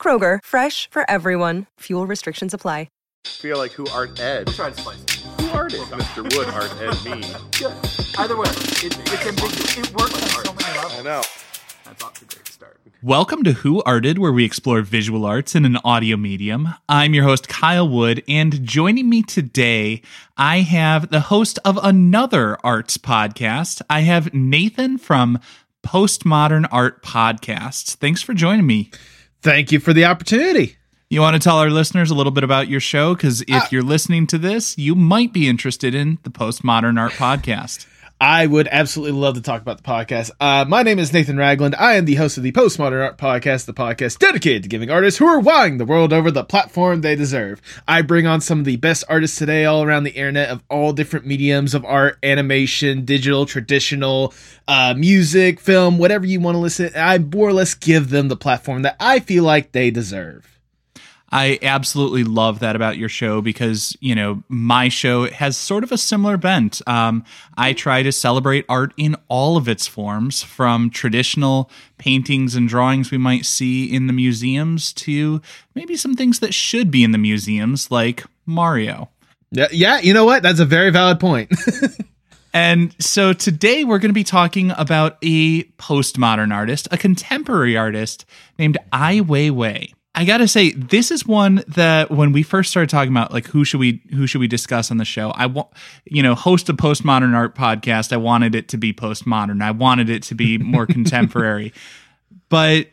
Kroger, fresh for everyone. Fuel restrictions apply. feel like who art Ed. Try to spice it. Who art is Mr. Wood art Ed me? Yeah. Either way, it, it's ambiguous. It works on so many levels. I know. That's off to a great start. Welcome to Who Arted, where we explore visual arts in an audio medium. I'm your host, Kyle Wood, and joining me today, I have the host of another arts podcast. I have Nathan from Postmodern Art Podcast. Thanks for joining me. Thank you for the opportunity. You want to tell our listeners a little bit about your show? Because if Uh, you're listening to this, you might be interested in the Postmodern Art Podcast. I would absolutely love to talk about the podcast. Uh, my name is Nathan Ragland. I am the host of the Postmodern Art Podcast, the podcast dedicated to giving artists who are wowing the world over the platform they deserve. I bring on some of the best artists today all around the internet of all different mediums of art, animation, digital, traditional, uh, music, film, whatever you want to listen. I more or less give them the platform that I feel like they deserve. I absolutely love that about your show because, you know, my show has sort of a similar bent. Um, I try to celebrate art in all of its forms, from traditional paintings and drawings we might see in the museums to maybe some things that should be in the museums, like Mario. Yeah, yeah, you know what? That's a very valid point. And so today we're going to be talking about a postmodern artist, a contemporary artist named Ai Weiwei. I got to say this is one that when we first started talking about like who should we who should we discuss on the show, I want you know, host a postmodern art podcast, I wanted it to be postmodern. I wanted it to be more contemporary. But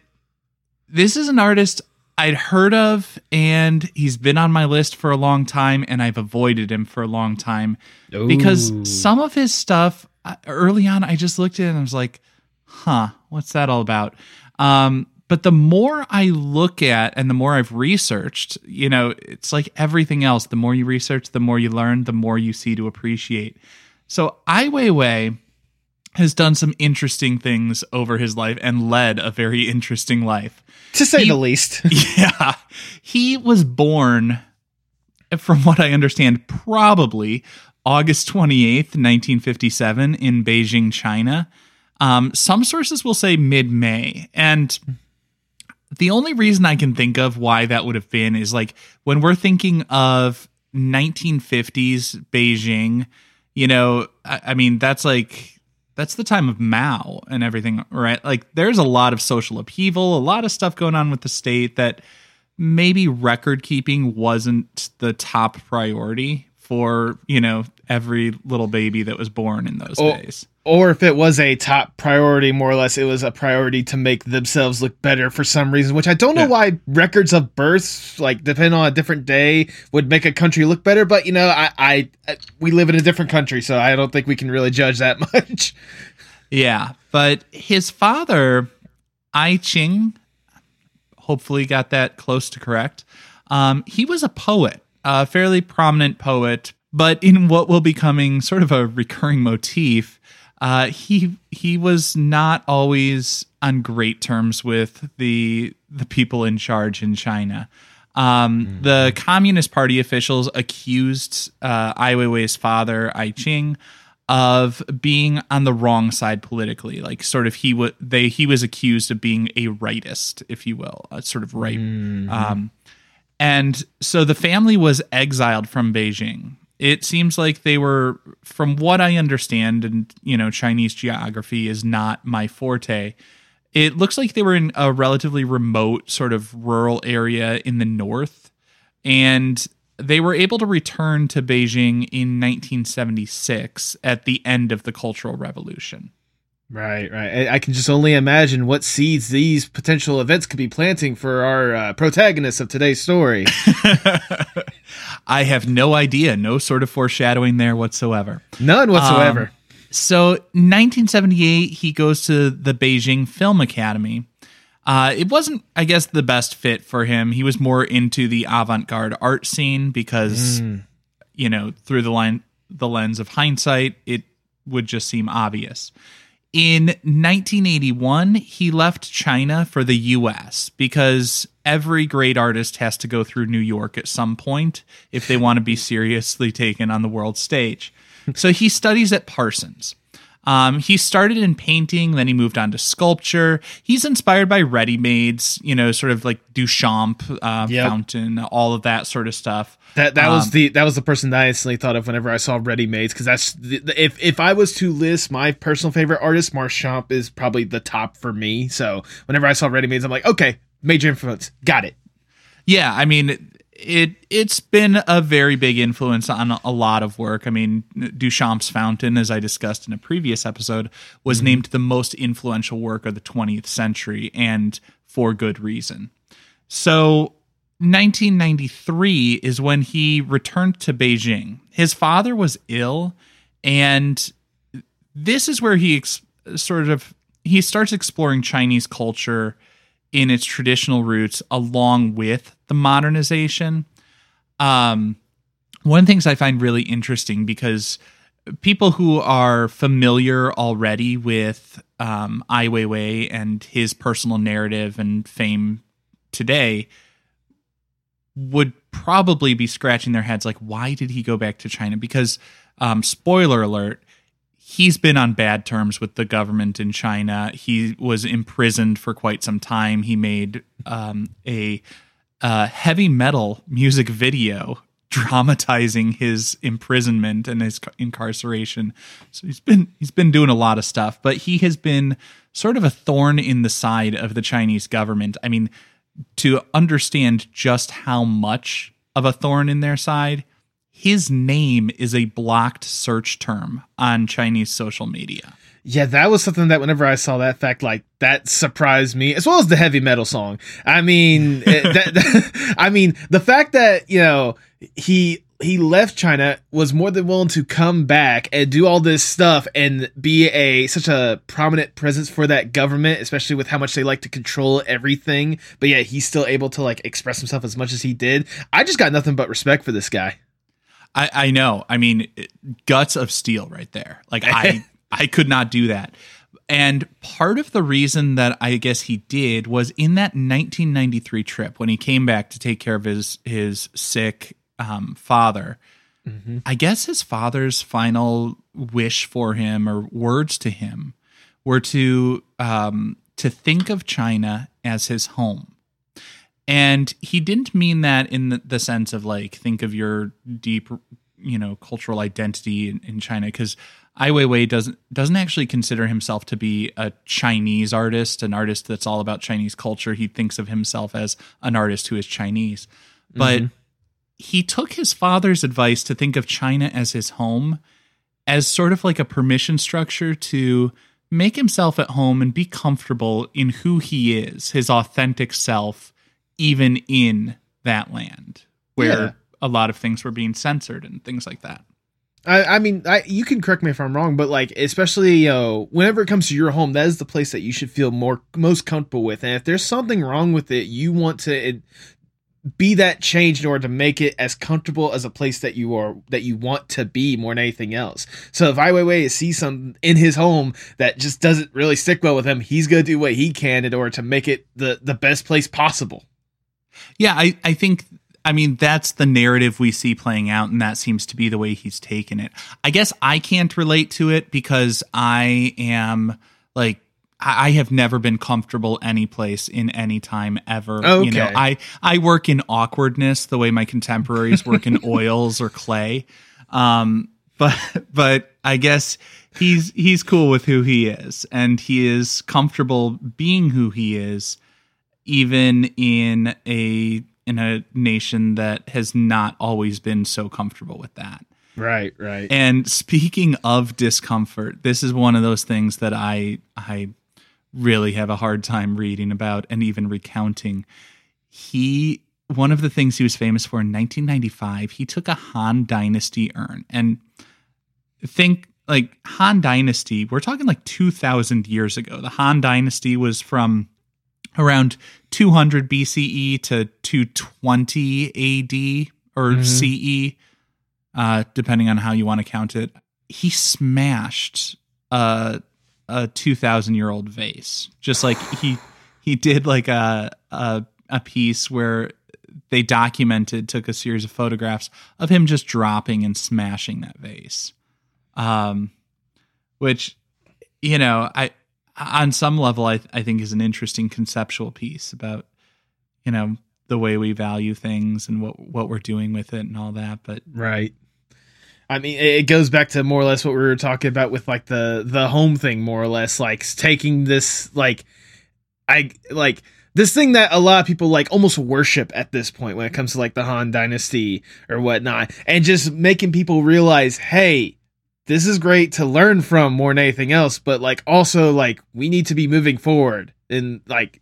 this is an artist I'd heard of and he's been on my list for a long time and I've avoided him for a long time because some of his stuff uh, early on I just looked at it and I was like, "Huh, what's that all about?" Um but the more I look at and the more I've researched, you know, it's like everything else. The more you research, the more you learn, the more you see to appreciate. So Ai Weiwei has done some interesting things over his life and led a very interesting life. to say He- the least. Yeah. He was born, from what I understand, probably August 28th, 1957, in Beijing, China. Um, some sources will say mid May. And the only reason I can think of why that would have been is like when we're thinking of 1950s Beijing, you know, I, I mean, that's like that's the time of Mao and everything, right? Like there's a lot of social upheaval, a lot of stuff going on with the state that maybe record keeping wasn't the top priority for, you know, every little baby that was born in those Oh. days. or if it was a top priority, more or less, it was a priority to make themselves look better for some reason, which I don't know Yeah. why records of births, like depending on a different day, would make a country look better. But you know, I, I, I we live in a different country, so I don't think we can really judge that much. Yeah, but his father, Ai Qing, hopefully got that close to correct. Um, he was a poet, a fairly prominent poet, but in what will be becoming sort of a recurring motif, uh, he he was not always on great terms with the the people in charge in China. Um, The Communist Party officials accused uh, Ai Weiwei's father, Ai Qing, of being on the wrong side politically. Like, sort of, he was they he was accused of being a rightist, if you will, a sort of right. Um, and so the family was exiled from Beijing. It seems like they were, from what I understand, and you know, Chinese geography is not my forte. It looks like they were in a relatively remote, sort of rural area in the north, and they were able to return to Beijing in 1976 at the end of the Cultural Revolution. Right, right. I, can just only imagine what seeds these potential events could be planting for our uh, protagonists of today's story. I have no idea, no sort of foreshadowing there whatsoever. None whatsoever. Um, so, 1978, he goes to the Beijing Film Academy. Uh, it wasn't, I guess, the best fit for him. He was more into the avant-garde art scene because, you know, through the line, the lens of hindsight, it would just seem obvious. In 1981, he left China for the US because every great artist has to go through New York at some point if they want to be seriously taken on the world stage. So he studies at Parsons. Um, he started in painting, then he moved on to sculpture. He's inspired by ready mades, you know, sort of like Duchamp, uh, Yep. Fountain, all of that sort of stuff. That that was Um, the that was the person that I instantly thought of whenever I saw Ready Mades because that's the, the- if if I was to list my personal favorite artist, Marchamp is probably the top for me. So whenever I saw Ready Mades, I'm like, okay, major influence, got it. Yeah, I mean it it's been a very big influence on a lot of work. I mean, Duchamp's Fountain as I discussed in a previous episode was mm-hmm. named the most influential work of the 20th century and for good reason. So 1993 is when he returned to Beijing. His father was ill and this is where he ex- sort of he starts exploring Chinese culture in its traditional roots along with the modernization. Um, one of the things I find really interesting because people who are familiar already with um, Ai Weiwei and his personal narrative and fame today would probably be scratching their heads like, why did he go back to China? Because, um, spoiler alert, he's been on bad terms with the government in China. He was imprisoned for quite some time. He made um, a heavy metal music video dramatizing his imprisonment and his incarceration. So he's been he's been doing a lot of stuff, but he has been sort of a thorn in the side of the Chinese government. I mean, to understand just how much of a thorn in their side, his name is a blocked search term on Chinese social media. Yeah, that was something that whenever I saw that fact, like that surprised me, as well as the heavy metal song. I mean, that, that- I mean, the fact that you know he he left China was more than willing to come back and do all this stuff and be a such a prominent presence for that government, especially with how much they like to control everything. But yeah, he's still able to like express himself as much as he did. I just got nothing but respect for this guy. I, I know. I mean, it- guts of steel right there. Like I, I could not do that. And part of the reason that I guess he did was in that 1993 trip when he came back to take care of his his sick um, father. I guess his father's final wish for him or words to him were to um, to think of China as his home. And he didn't mean that in the, the sense of like think of your deep, you know, cultural identity in, in China because Ai Weiwei doesn't doesn't actually consider himself to be a Chinese artist, an artist that's all about Chinese culture. He thinks of himself as an artist who is Chinese, but mm-hmm. he took his father's advice to think of China as his home as sort of like a permission structure to make himself at home and be comfortable in who he is, his authentic self, even in that land where Yeah. a lot of things were being censored and things like that. I, I mean, I, you can correct me if I'm wrong, but like, especially you know, whenever it comes to your home, that is the place that you should feel more most comfortable with. And if there's something wrong with it, you want to it, be that change in order to make it as comfortable as a place that you are that you want to be more than anything else. So if Ai Weiwei sees something in his home that just doesn't really stick well with him, he's gonna do what he can in order to make it the the best place possible. Yeah, I, I think I mean that's the narrative we see playing out, and that seems to be the way he's taken it. I guess I can't relate to it because I am like I have never been comfortable any place in any time ever. You know, Okay. I I work in awkwardness the way my contemporaries work in oils or clay. Um, but but I guess he's he's cool with who he is, and he is comfortable being who he is, even in a in a nation that has not always been so comfortable with that. Right, right. And speaking of discomfort, this is one of those things that I I really have a hard time reading about and even recounting. He one of the things he was famous for in 1995, he took a Han Dynasty urn and think like Han Dynasty, we're talking like 2000 years ago. The Han Dynasty was from around 200 BCE to 220 AD or CE, uh, depending on how you want to count it. He smashed a a 2000 year old vase, just like he he did like a a a piece where they documented, took a series of photographs of him just dropping and smashing that vase. Um, which you know, I on some level, I I think is an interesting conceptual piece about you know the way we value things and what what we're doing with it and all that. But Right. I mean, it goes back to more or less what we were talking about with like the the home thing, more or less, like taking this like I like this thing that a lot of people like almost worship at this point when it comes to like the Han Dynasty or whatnot, and just making people realize, hey, this is great to learn from more than anything else, but like also like we need to be moving forward and like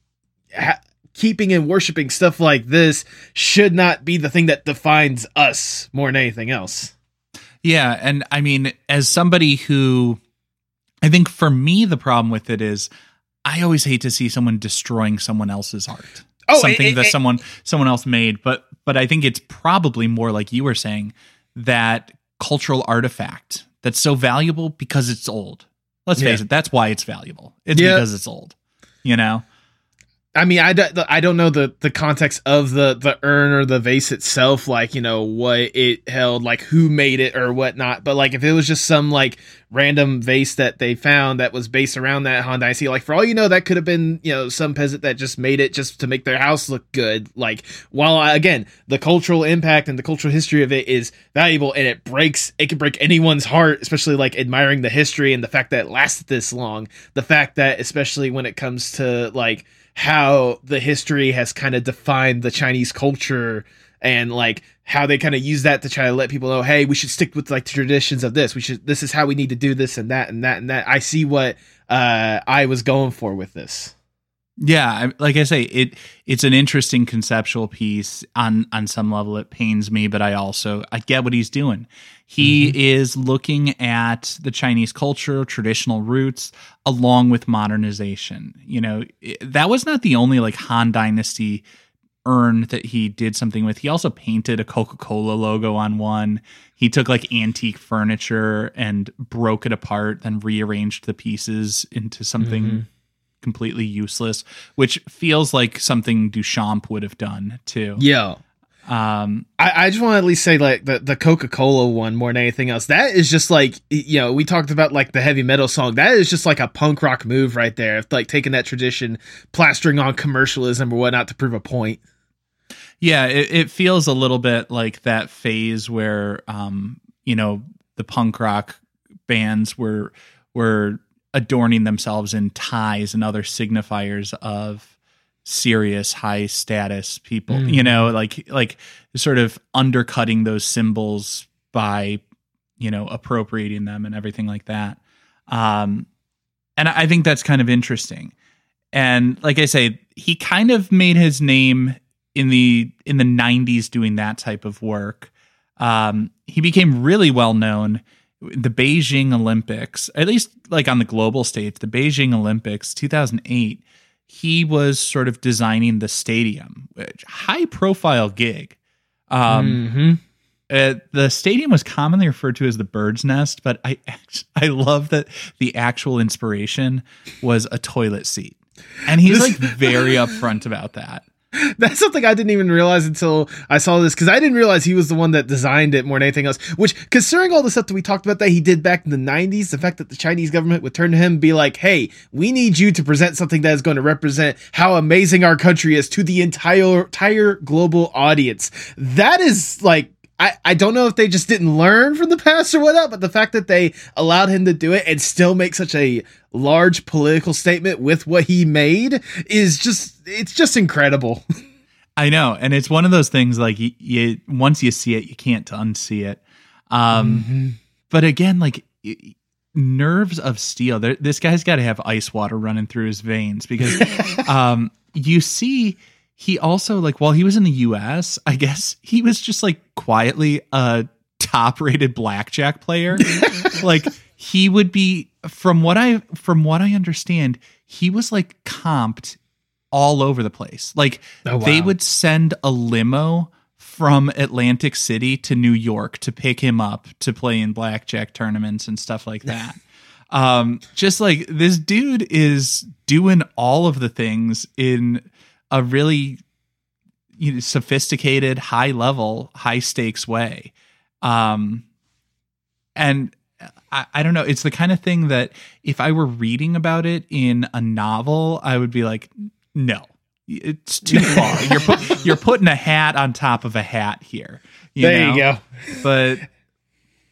ha- keeping and worshiping stuff like this should not be the thing that defines us more than anything else. Yeah, and I mean, as somebody who, I think for me, the problem with it is, I always hate to see someone destroying someone else's art, Oh, something it- it- that it- someone someone else made. But but I think it's probably more like you were saying that cultural artifact that's so valuable because it's old. Let's Yeah. face it, that's why it's valuable. It's Yeah. because it's old. You know. I mean, I, don't- I don't know the, the context of the, the urn or the vase itself, like, you know, what it held, like who made it or whatnot. But like, if it was just some like random vase that they found that was based around that Han Dynasty, like for all you know, that could have been, you know, some peasant that just made it just to make their house look good. Like, while I, again, the cultural impact and the cultural history of it is valuable and it breaks, it can break anyone's heart, especially like admiring the history and the fact that it lasted this long. The fact that, especially when it comes to like, how the history has kind of defined the Chinese culture and like how they kind of use that to try to let people know, hey, we should stick with like the traditions of this. We should this is how we need to do this and that and that and that. I see what uh I was going for with this. Yeah, like I say, it it's an interesting conceptual piece. On on some level, it pains me, but I also I get what he's doing. He mm-hmm. is looking at the Chinese culture, traditional roots, along with modernization. You know, i- that was not the only like Han Dynasty urn that he did something with. He also painted a Coca Cola logo on one. He took like antique furniture and broke it apart, then rearranged the pieces into something mm-hmm. Completely useless, which feels like something Duchamp would have done too. Yeah. Um, I, I just want to at least say like the, the Coca Cola one more than anything else. That is just like you know we talked about like the heavy metal song. That is just like a punk rock move right there. Of, like taking that tradition, plastering on commercialism or whatnot to prove a point. yeah, it, it feels a little bit like that phase where, um, you know, the punk rock bands were were adorning themselves in ties and other signifiers of serious high status people. You know like like sort of undercutting those symbols by you know appropriating them and everything like that. Um and i I think that's kind of interesting. And like i say he kind of made his name in the in the 90s doing that type of work. Um he became really well known the Beijing Olympics, at least like on the global stage, the Beijing Olympics 2008, he was sort of designing the stadium, which high profile gig. Um, mm-hmm. uh, the stadium was commonly referred to as the bird's nest, but I I love that the actual inspiration was a toilet seat. And he's like very upfront about that. That's something I didn't even realize until I saw this because I didn't realize he was the one that designed it more than anything else. Which, considering all the stuff that we talked about that he did back in the 90s, the fact that the Chinese government would turn to him and be like, hey, we need you to present something that is going to represent how amazing our country is to the entire, entire global audience. That is like, I, I don't know if they just didn't learn from the past or whatnot, but the fact that they allowed him to do it and still make such a large political statement with what he made is just it's just incredible. I know, and it's one of those things like you, you once you see it, you can't unsee it. Um, But again, like nerves of steel. There, this guy's got to have ice water running through his veins because um, you see. He also like while he was in the U.S., I guess he was just like quietly a top-rated blackjack player. like he would be from what I from what I understand, he was like comped all over the place. Like Oh, they would send a limo from Atlantic City to New York to pick him up to play in blackjack tournaments and stuff like that. um just like this dude is doing all of the things in a really you know, sophisticated, high level, high stakes way. Um and I, I don't know. It's the kind of thing that if I were reading about it in a novel, I would be like, no, it's too far. you're put, you're putting a hat on top of a hat here. you there you go. But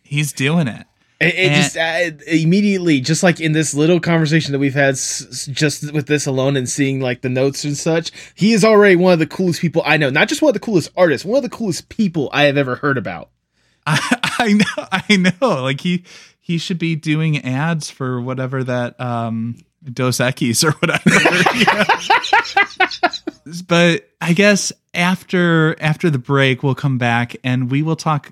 he's doing it. It, it just uh, immediately, just like in this little conversation that we've had, s- s- just with this alone and seeing like the notes and such, he is already one of the coolest people I know. Not just one of the coolest artists, one of the coolest people I have ever heard about. I, I know, I know. Like he he should be doing ads for whatever that um Dos Equis or whatever. but I guess after after the break, we'll come back and we will talk,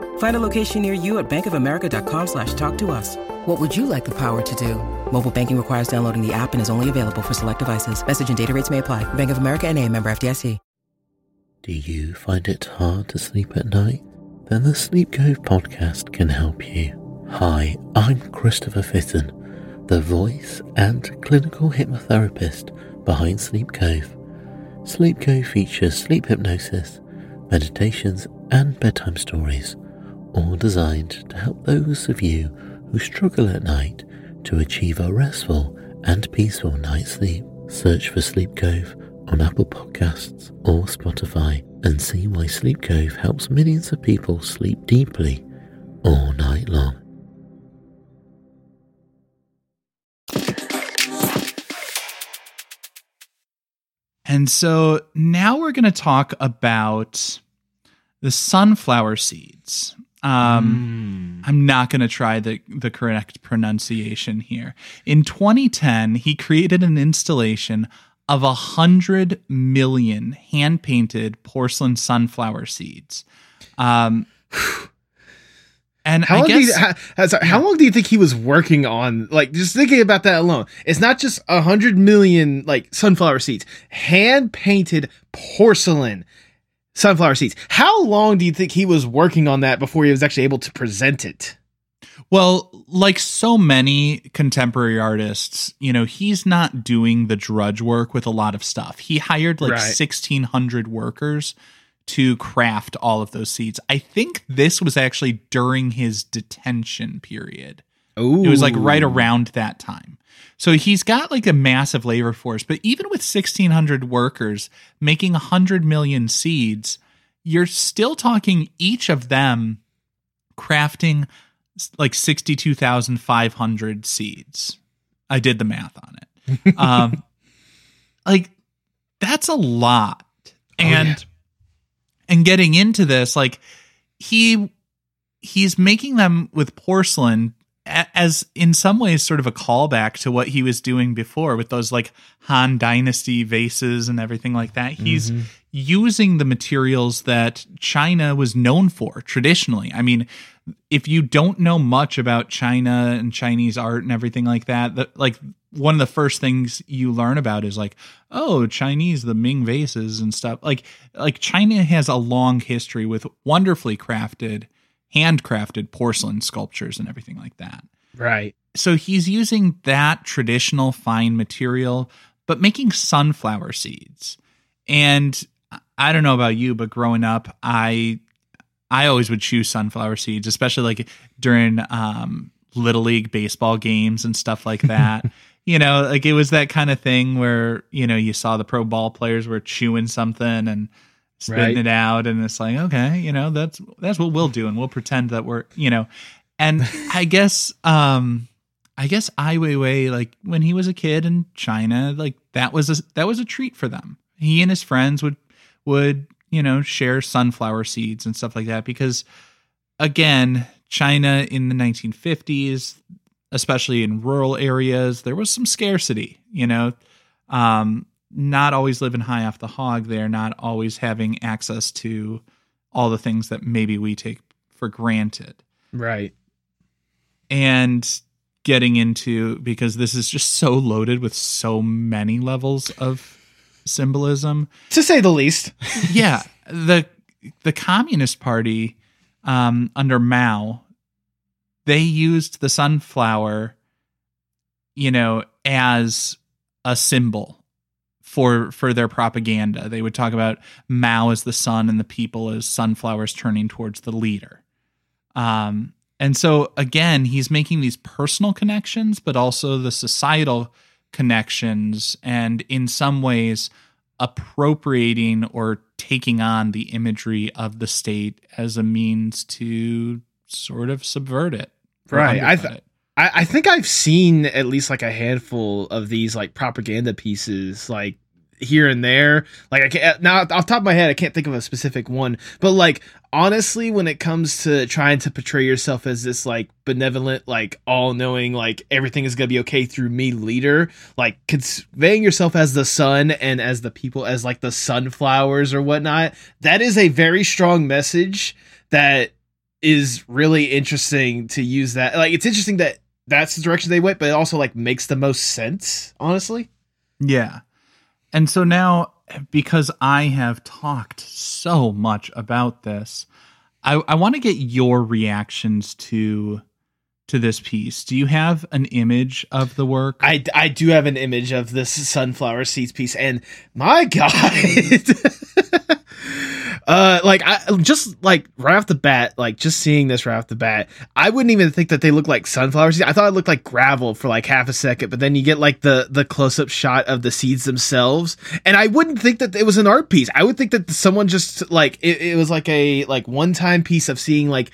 Find a location near you at bankofamerica.com slash talk to us. What would you like the power to do? Mobile banking requires downloading the app and is only available for select devices. Message and data rates may apply. Bank of America and a member FDIC. Do you find it hard to sleep at night? Then the Sleep Cove podcast can help you. Hi, I'm Christopher Fitton, the voice and clinical hypnotherapist behind Sleep Cove. Sleep Cove features sleep hypnosis, meditations, and bedtime stories, all designed to help those of you who struggle at night to achieve a restful and peaceful night's sleep. Search for Sleep Cove on Apple Podcasts or Spotify and see why Sleep Cove helps millions of people sleep deeply all night long. And so now we're going to talk about the sunflower seeds. Um, I'm not going to try the, the correct pronunciation here. In 2010, he created an installation of a hundred million hand painted porcelain sunflower seeds. Um, and How I long, do guess you, how, how- sorry, how long do you think he was working on? Like, just thinking about that alone, it's not just a hundred million like sunflower seeds, hand painted porcelain sunflower seeds. How long do you think he was working on that before he was actually able to present it? Well, like so many contemporary artists, you know, he's not doing the drudge work with a lot of stuff. He hired like Right. 1600 workers to craft all of those seeds. I think this was actually during his detention period. Ooh. It was like right around that time. So he's got like a massive labor force, but even with 1600 workers making 100 million seeds, you're still talking each of them crafting like 62,500 seeds. I did the math on it. Um like that's a lot. And yeah. and getting into this like he he's making them with porcelain as in some ways sort of a callback to what he was doing before with those like Han Dynasty vases and everything like that. He's mm-hmm. using the materials that China was known for traditionally. I mean, if you don't know much about China and Chinese art and everything like that, that like one of the first things you learn about is like, oh, Chinese, the Ming vases and stuff. Like like China has a long history with wonderfully crafted, handcrafted porcelain sculptures and everything like that. Right. So he's using that traditional fine material, but making sunflower seeds. And I don't know about you, but growing up, I I always would choose sunflower seeds, especially like during um, little league baseball games and stuff like that. you know, like it was that kind of thing where you know you saw the pro ball players were chewing something and spitting Right. it out, and it's like okay, you know that's that's what we'll do, and we'll pretend that we're you know, and I guess um I guess Ai Weiwei like when he was a kid in China, like that was a that was a treat for them. He and his friends would would you know share sunflower seeds and stuff like that because again china in the 1950s especially in rural areas there was some scarcity you know um not always living high off the hog They are not always having access to all the things that maybe we take for granted Right. and getting into because this is just so loaded with so many levels of symbolism To say the least. yeah the the communist party um under mao they used the sunflower you know as a symbol for for their propaganda they would talk about mao as the sun and the people as sunflowers turning towards the leader um and so again he's making these personal connections but also the societal connections and in some ways appropriating or taking on the imagery of the state as a means to sort of subvert it. Right. I th- it. I, I think I've seen at least like a handful of these like propaganda pieces, like here and there. Like I can't uh, now off top of my head, I can't think of a specific one. But like honestly, when it comes to trying to portray yourself as this like benevolent, like all knowing, like everything is gonna be okay through me leader, like conveying yourself as the sun and as the people as like the sunflowers or whatnot, that is a very strong message that is really interesting to use that. Like it's interesting that that's the direction they went, but it also like makes the most sense, honestly. Yeah. And so now, because I have talked so much about this, I, I want to get your reactions to to this piece. Do you have an image of the work? I, I do have an image of this sunflower seeds piece, and my god, uh, like I just like right off the bat, like just seeing this right off the bat, I wouldn't even think that they look like sunflower seeds. I thought it looked like gravel for like half a second, but then you get like the the close up shot of the seeds themselves, and I wouldn't think that it was an art piece. I would think that someone just like it, it was like a like one time piece of seeing like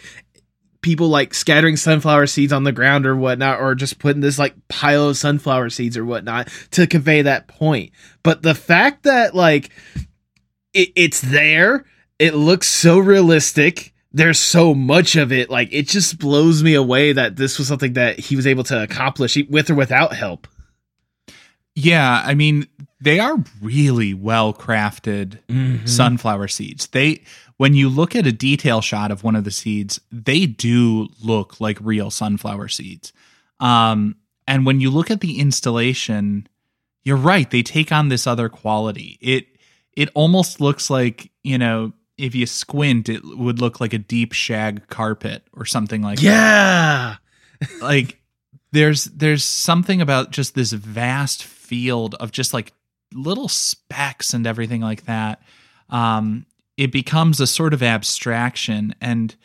people like scattering sunflower seeds on the ground or whatnot, or just putting this like pile of sunflower seeds or whatnot to convey that point. But the fact that like it, it's there, it looks so realistic. There's so much of it, like it just blows me away that this was something that he was able to accomplish with or without help. yeah, I mean, they are really well crafted sunflower seeds. They when you look at a detail shot of one of the seeds, they do look like real sunflower seeds. Um, and when you look at the installation, you're right, they take on this other quality. It it almost looks like, you know, if you squint, it would look like a deep shag carpet or something like that. Yeah. like there's there's something about just this vast field of just like little specks and everything like that. Um it becomes a sort of abstraction and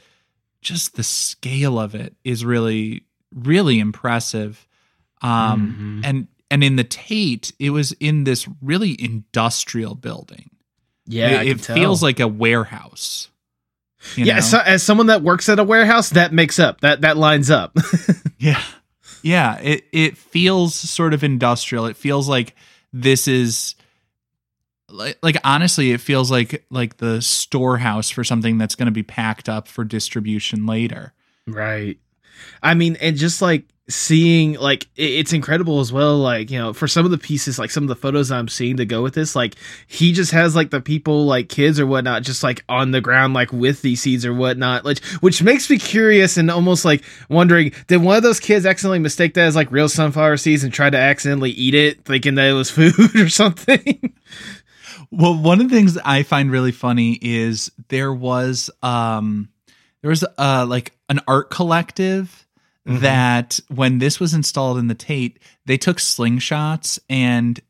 just the scale of it is really really impressive. Um and and in the tate it was in this really industrial building Yeah. it, it feels like a warehouse you yeah. know? So, as someone that works at a warehouse, that makes up that that lines up. Yeah. Yeah, it it feels sort of industrial. It feels like this is like like honestly, it feels like like the storehouse for something that's going to be packed up for distribution later. Right. I mean, and just like seeing like it- it's incredible as well like you know for some of the pieces like some of the photos i'm seeing to go with this like he just has like the people like kids or whatnot just like on the ground like with these seeds or whatnot like which makes me curious and almost like wondering did one of those kids accidentally mistake that as like real sunflower seeds and try to accidentally eat it thinking that it was food or something? Well, one of the things I find really funny is there was um there was uh like an art collective Mm-hmm. that when this was installed in the Tate, they took slingshots and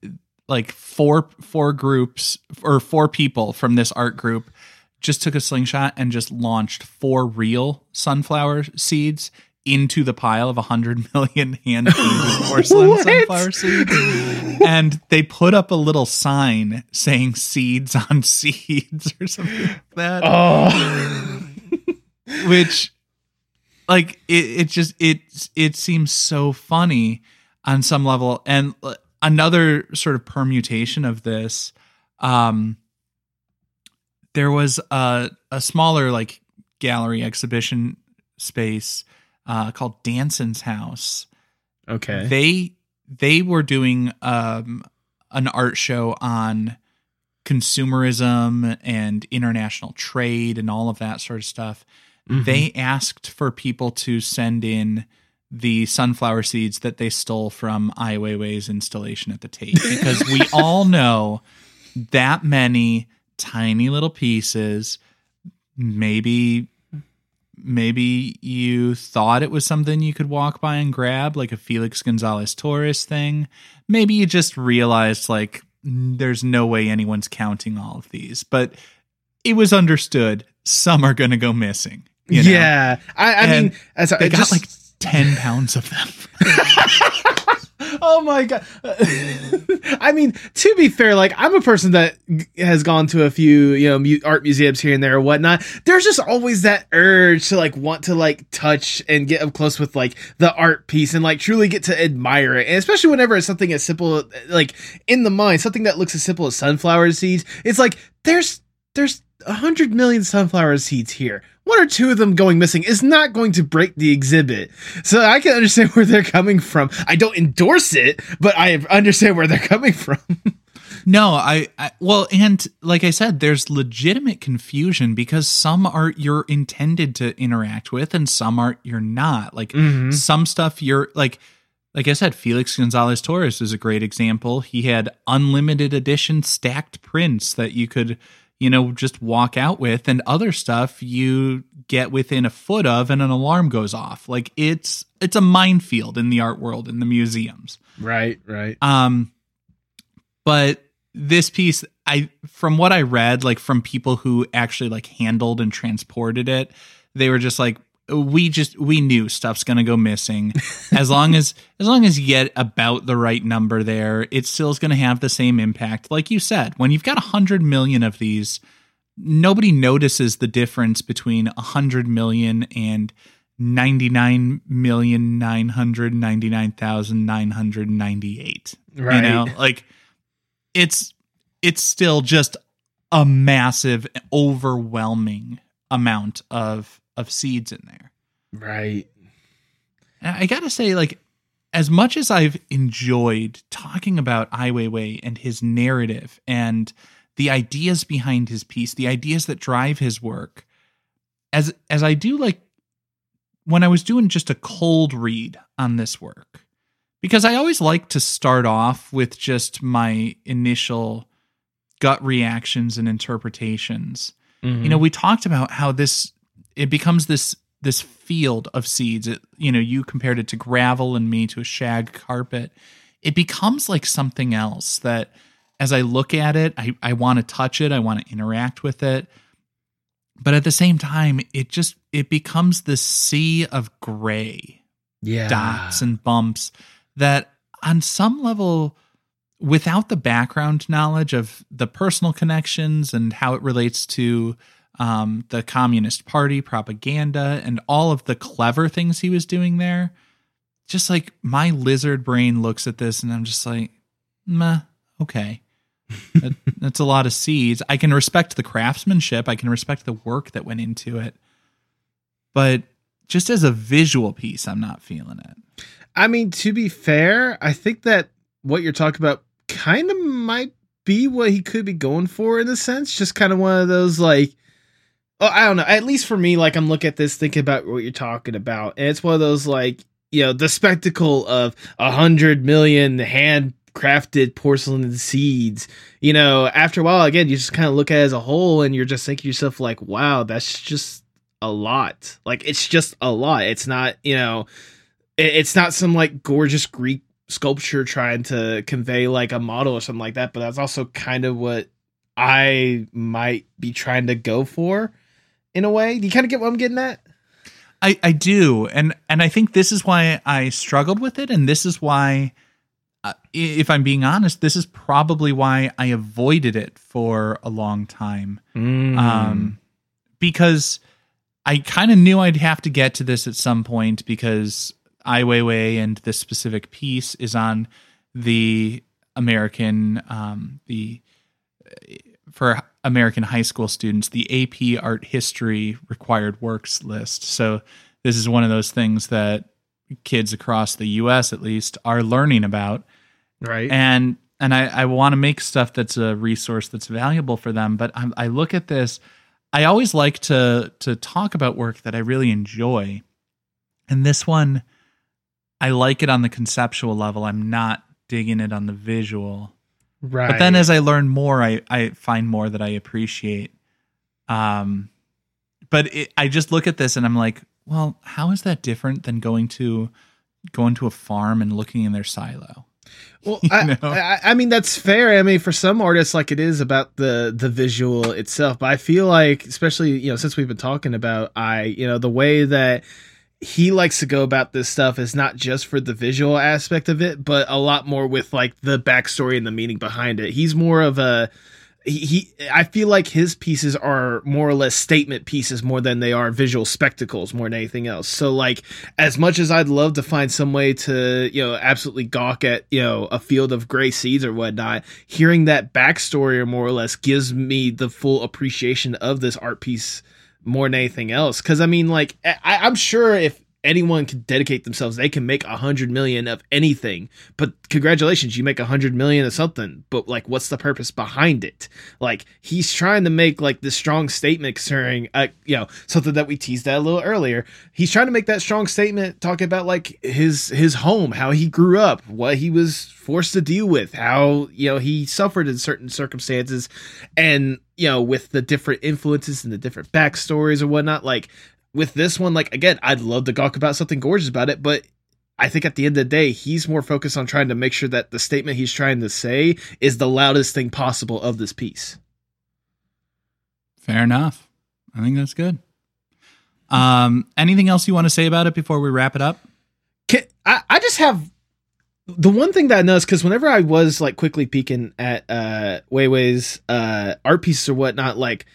like four four groups or four people from this art group just took a slingshot and just launched four real sunflower seeds into the pile of 100 million hand painted porcelain sunflower seeds. And they put up a little sign saying seeds on seeds or something like that. oh Which like it, it just it it seems so funny on some level. And uh, another sort of permutation of this, um there was a a smaller like gallery exhibition space uh called Danson's House. Okay. They they were doing um an art show on consumerism and international trade and all of that sort of stuff they asked for people to send in the sunflower seeds that they stole from Ai Weiwei's installation at the Tate because we all know that many tiny little pieces maybe maybe you thought it was something you could walk by and grab like a Felix Gonzalez Torres thing. Maybe you just realized like "Mm, there's no way anyone's counting all of these but it was understood some are going to go missing you know? yeah i, I mean as they I got just, like 10 pounds of them Oh my god! I mean, to be fair, like I'm a person that has gone to a few, you know, art museums here and there or whatnot. There's just always that urge to like want to like touch and get up close with like the art piece and like truly get to admire it. And especially whenever it's something as simple, like in the mind, something that looks as simple as sunflower seeds. It's like there's there's a hundred million sunflower seeds here. One or two of them going missing is not going to break the exhibit. So I can understand where they're coming from. I don't endorse it, but I understand where they're coming from. No, I, I well, and like I said, there's legitimate confusion because some art you're intended to interact with, and some art you're not. Like mm-hmm. some stuff you're like, like I said, Felix Gonzalez Torres is a great example. He had unlimited edition stacked prints that you could, you know, just walk out with, and other stuff you get within a foot of, and an alarm goes off. Like it's it's a minefield in the art world in the museums. right, right. Um, but this piece, I from what I read, like from people who actually like handled and transported it, they were just like, we just we knew stuff's gonna go missing. as long as as long as you get about the right number there, it still is gonna have the same impact. Like you said, when you've got a hundred million of these, nobody notices the difference between a hundred million and ninety nine million nine hundred ninety nine thousand nine hundred ninety eight. Right. You know, like it's it's still just a massive, overwhelming amount of of seeds in there. Right. And I gotta say, like, as much as I've enjoyed talking about Ai Weiwei and his narrative and the ideas behind his piece, the ideas that drive his work, as as I do like when I was doing just a cold read on this work, because I always like to start off with just my initial gut reactions and interpretations you know mm-hmm. we talked about how this it becomes this this field of seeds. It, you know you compared it to gravel and me to a shag carpet. It becomes like something else that as i look at it i, I want to touch it. I want to interact with it. But at the same time it just it becomes this sea of gray yeah. dots and bumps that on some level without the background knowledge of the personal connections and how it relates to um, the communist party propaganda and all of the clever things he was doing there. Just like my lizard brain looks at this and i'm just like meh okay. That, that's a lot of seeds. I can respect the craftsmanship. I can respect the work that went into it. But just as a visual piece, I'm not feeling it. I mean, to be fair, I think that what you're talking about kind of might be what he could be going for in a sense. Just kind of one of those like, I don't know. At least for me, like I'm looking at this, thinking about what you're talking about, and it's one of those like, you know, the spectacle of a hundred million handcrafted porcelain seeds. You know, after a while, again, you just kind of look at it as a whole, and you're just thinking to yourself like, wow, that's just a lot. Like it's just a lot. It's not, you know, it's not some like gorgeous Greek sculpture trying to convey like a model or something like that, but that's also kind of what I might be trying to go for in a way. Do you kind of get what I'm getting at? I, I do, and and I think this is why I struggled with it, and this is why, uh, if I'm being honest, this is probably why I avoided it for a long time, um, because I kind of knew I'd have to get to this at some point because Ai Weiwei and this specific piece is on the American um, the for American high school students the AP Art History required works list. So this is one of those things that kids across the U.S. at least are learning about, right? And and I, I want to make stuff that's a resource that's valuable for them. But I, I look at this. I always like to to talk about work that I really enjoy, and this one, I like it on the conceptual level. I'm not digging it on the visual. Right. But then as I learn more, I, I find more that I appreciate. Um, but it, I just look at this and I'm like, well, how is that different than going to going to a farm and looking in their silo? Well, I. I, I mean that's fair. I mean, for some artists, like it is about the the visual itself. But I feel like, especially you know, since we've been talking about, I you know the way that he likes to go about this stuff is not just for the visual aspect of it, but a lot more with like the backstory and the meaning behind it. He's more of a he, he I feel like his pieces are more or less statement pieces more than they are visual spectacles more than anything else. So like as much as I'd love to find some way to, you know, absolutely gawk at, you know, a field of gray seeds or whatnot, hearing that backstory or more or less gives me the full appreciation of this art piece more than anything else. Cause I mean, like, I, I'm sure if anyone could dedicate themselves, they can make a hundred million of anything. But congratulations, you make a hundred million of something. But like, what's the purpose behind it? Like, he's trying to make like this strong statement concerning, uh, you know, something that we teased at a little earlier. He's trying to make that strong statement talking about like his his home, how he grew up, what he was forced to deal with, how you know he suffered in certain circumstances, and you know with the different influences and the different backstories or whatnot. Like with this one, like again, I'd love to talk about something gorgeous about it, but I think at the end of the day, he's more focused on trying to make sure that the statement he's trying to say is the loudest thing possible of this piece. Fair enough. I think that's good. Um, anything else you want to say about it before we wrap it up? Can, I, I just have the one thing that I noticed because whenever I was like quickly peeking at uh Weiwei's uh art pieces or whatnot, like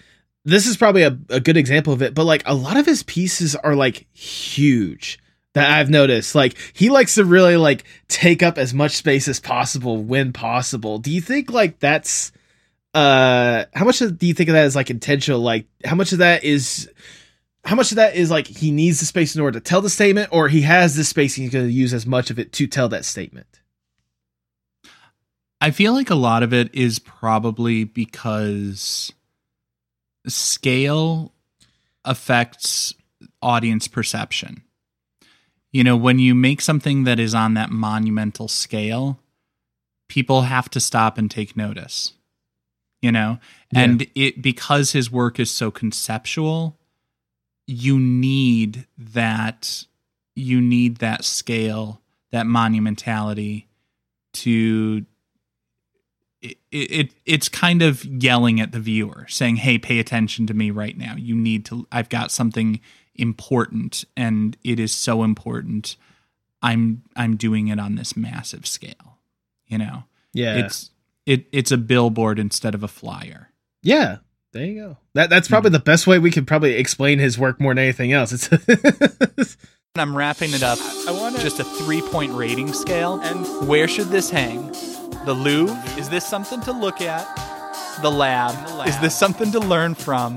this is probably a, a good example of it, but like a lot of his pieces are like huge that I've noticed. Like he likes to really like take up as much space as possible when possible. Do you think like that's uh how much do you think of that as like intentional? Like how much of that is how much of that is like he needs the space in order to tell the statement, or he has this space he's going to use as much of it to tell that statement? I feel like a lot of it is probably because scale affects audience perception. You know, when you make something that is on that monumental scale, people have to stop and take notice. You know, Yeah. and it because his work is so conceptual, you need that you need that scale, that monumentality to it, it it's kind of yelling at the viewer saying hey pay attention to me right now. You need to i've got something important and it is so important. I'm i'm doing it on this massive scale you know? Yeah, it's it it's a billboard instead of a flyer. Yeah. There you go. That that's probably hmm. the best way we could probably explain his work more than anything else. It's i'm wrapping it up I want just a three point rating scale and where should this hang the louvre is this something to look at the lab, is this something to learn from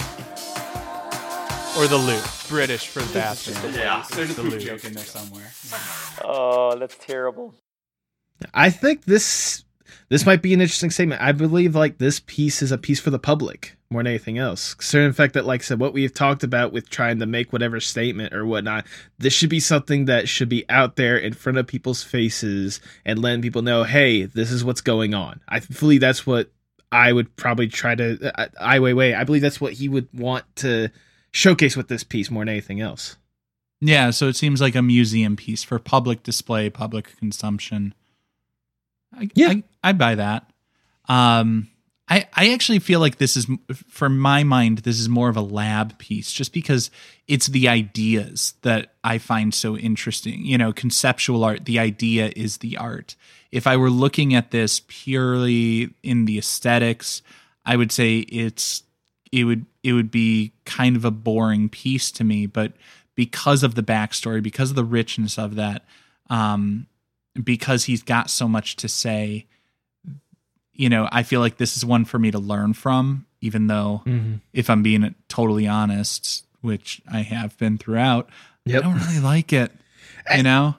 or the loop. British for the bathroom. Yeah. There's a poop joke in there somewhere. Oh, that's terrible. I think this this might be an interesting statement. I believe like this piece is a piece for the public more than anything else. The fact that, like I said, what we've talked about with trying to make whatever statement or whatnot, this should be something that should be out there in front of people's faces and letting people know, hey, this is what's going on. I believe that's what I would probably try to. I, I wait, wait. I believe that's what he would want to showcase with this piece more than anything else. Yeah, so it seems like a museum piece for public display, public consumption. I, Yeah. I, I buy that. Um, I, I actually feel like this is, for my mind, this is more of a lab piece just because it's the ideas that I find so interesting. You know, conceptual art, the idea is the art. If I were looking at this purely in the aesthetics, I would say it's it would it would be kind of a boring piece to me, but because of the backstory, because of the richness of that, um, because he's got so much to say, you know, I feel like this is one for me to learn from, even though mm-hmm. if I'm being totally honest, which I have been throughout, Yep. I don't really like it. You know?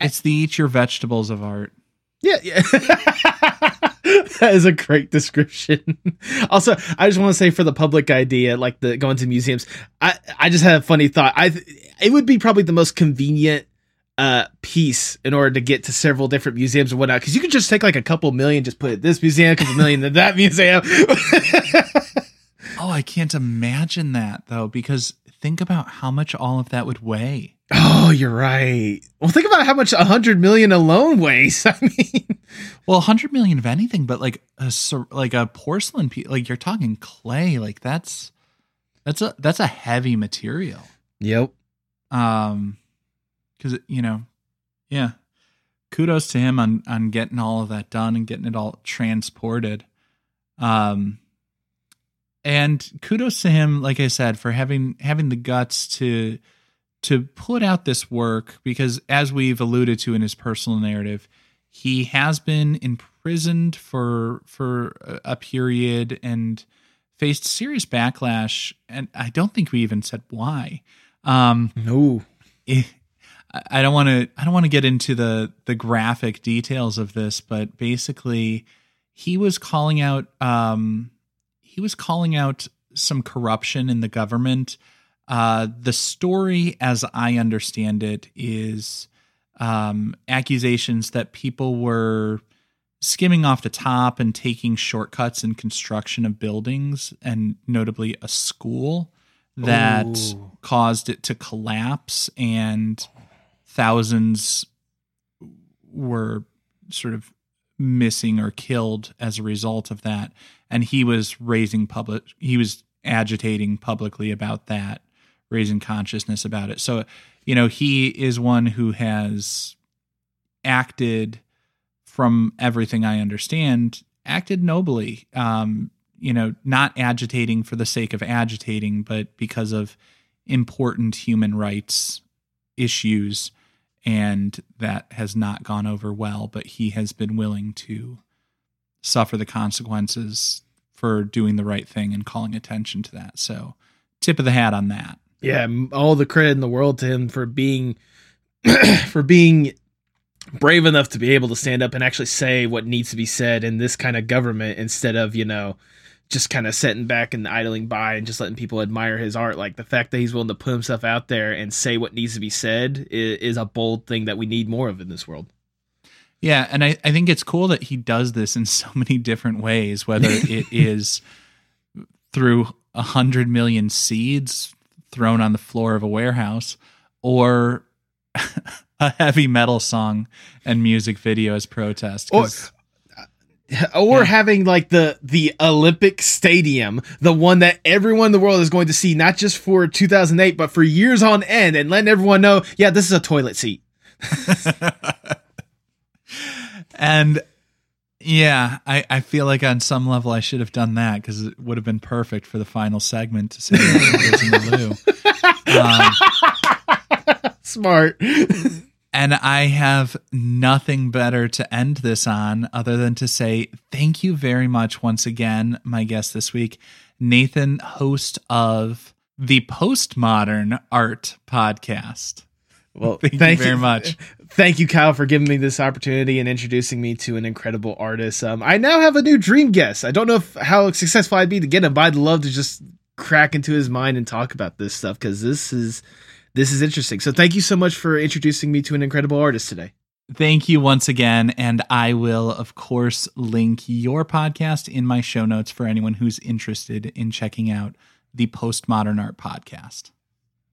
It's the eat your vegetables of art. Yeah, yeah. that is a great description. also, I just want to say for the public idea, like the going to museums, I I just had a funny thought. I it would be probably the most convenient uh piece in order to get to several different museums and whatnot. Because you could just take like a couple million just put it this museum a couple million in that museum. Oh, I can't imagine that though, because think about how much all of that would weigh. oh you're right. Well think about how much a hundred million alone weighs. I mean Well, a hundred million of anything, but like a like a porcelain piece, like you're talking clay, like that's that's a that's a heavy material. yep. Um, because you know, yeah, kudos to him on on getting all of that done and getting it all transported. Um, and kudos to him, like I said, for having having the guts to to put out this work because, as we've alluded to in his personal narrative, he has been imprisoned for for a- period and faced serious backlash. And I don't think we even said why. Um, no I- don't want to I don't want to get into the the graphic details of this, but basically he was calling out um he was calling out some corruption in the government. Uh the story as I understand it is um accusations that people were skimming off the top and taking shortcuts in construction of buildings and notably a school that Ooh. caused it to collapse and thousands were sort of missing or killed as a result of that. And he was raising public he was agitating publicly about that raising consciousness about it. So you know he is one who has acted from everything i understand acted nobly. Um you know not agitating for the sake of agitating but because of important human rights issues and that has not gone over well but he has been willing to suffer the consequences for doing the right thing and calling attention to that. So tip of the hat on that. Yeah all the credit in the world to him for being for being brave enough to be able to stand up and actually say what needs to be said in this kind of government instead of you know just kind of sitting back and idling by and just letting people admire his art like the fact that he's willing to put himself out there and say what needs to be said is, is a bold thing that we need more of in this world Yeah, and I, I think it's cool that he does this in so many different ways, whether it is through a hundred million seeds thrown on the floor of a warehouse or a heavy metal song and music video as protest. 'cause- or Yeah. having like the the Olympic Stadium, the one that everyone in the world is going to see, not just for 2008, but for years on end, and letting everyone know, yeah, this is a toilet seat. and yeah, I, I feel like on some level I should have done that because it would have been perfect for the final segment to say in the loo. Um, Smart. And I have nothing better to end this on other than to say thank you very much once again, my guest this week, Nathan, host of the Postmodern Art Podcast. Well, Thank you very much. Thank you, Kyle, for giving me this opportunity and introducing me to an incredible artist. Um, I now have a new dream guest. I don't know if, how successful I'd be to get him, but I'd love to just crack into his mind and talk about this stuff because this is this is interesting. So, thank you so much for introducing me to an incredible artist today. Thank you once again. And I will, of course, link your podcast in my show notes for anyone who's interested in checking out the Postmodern Art Podcast.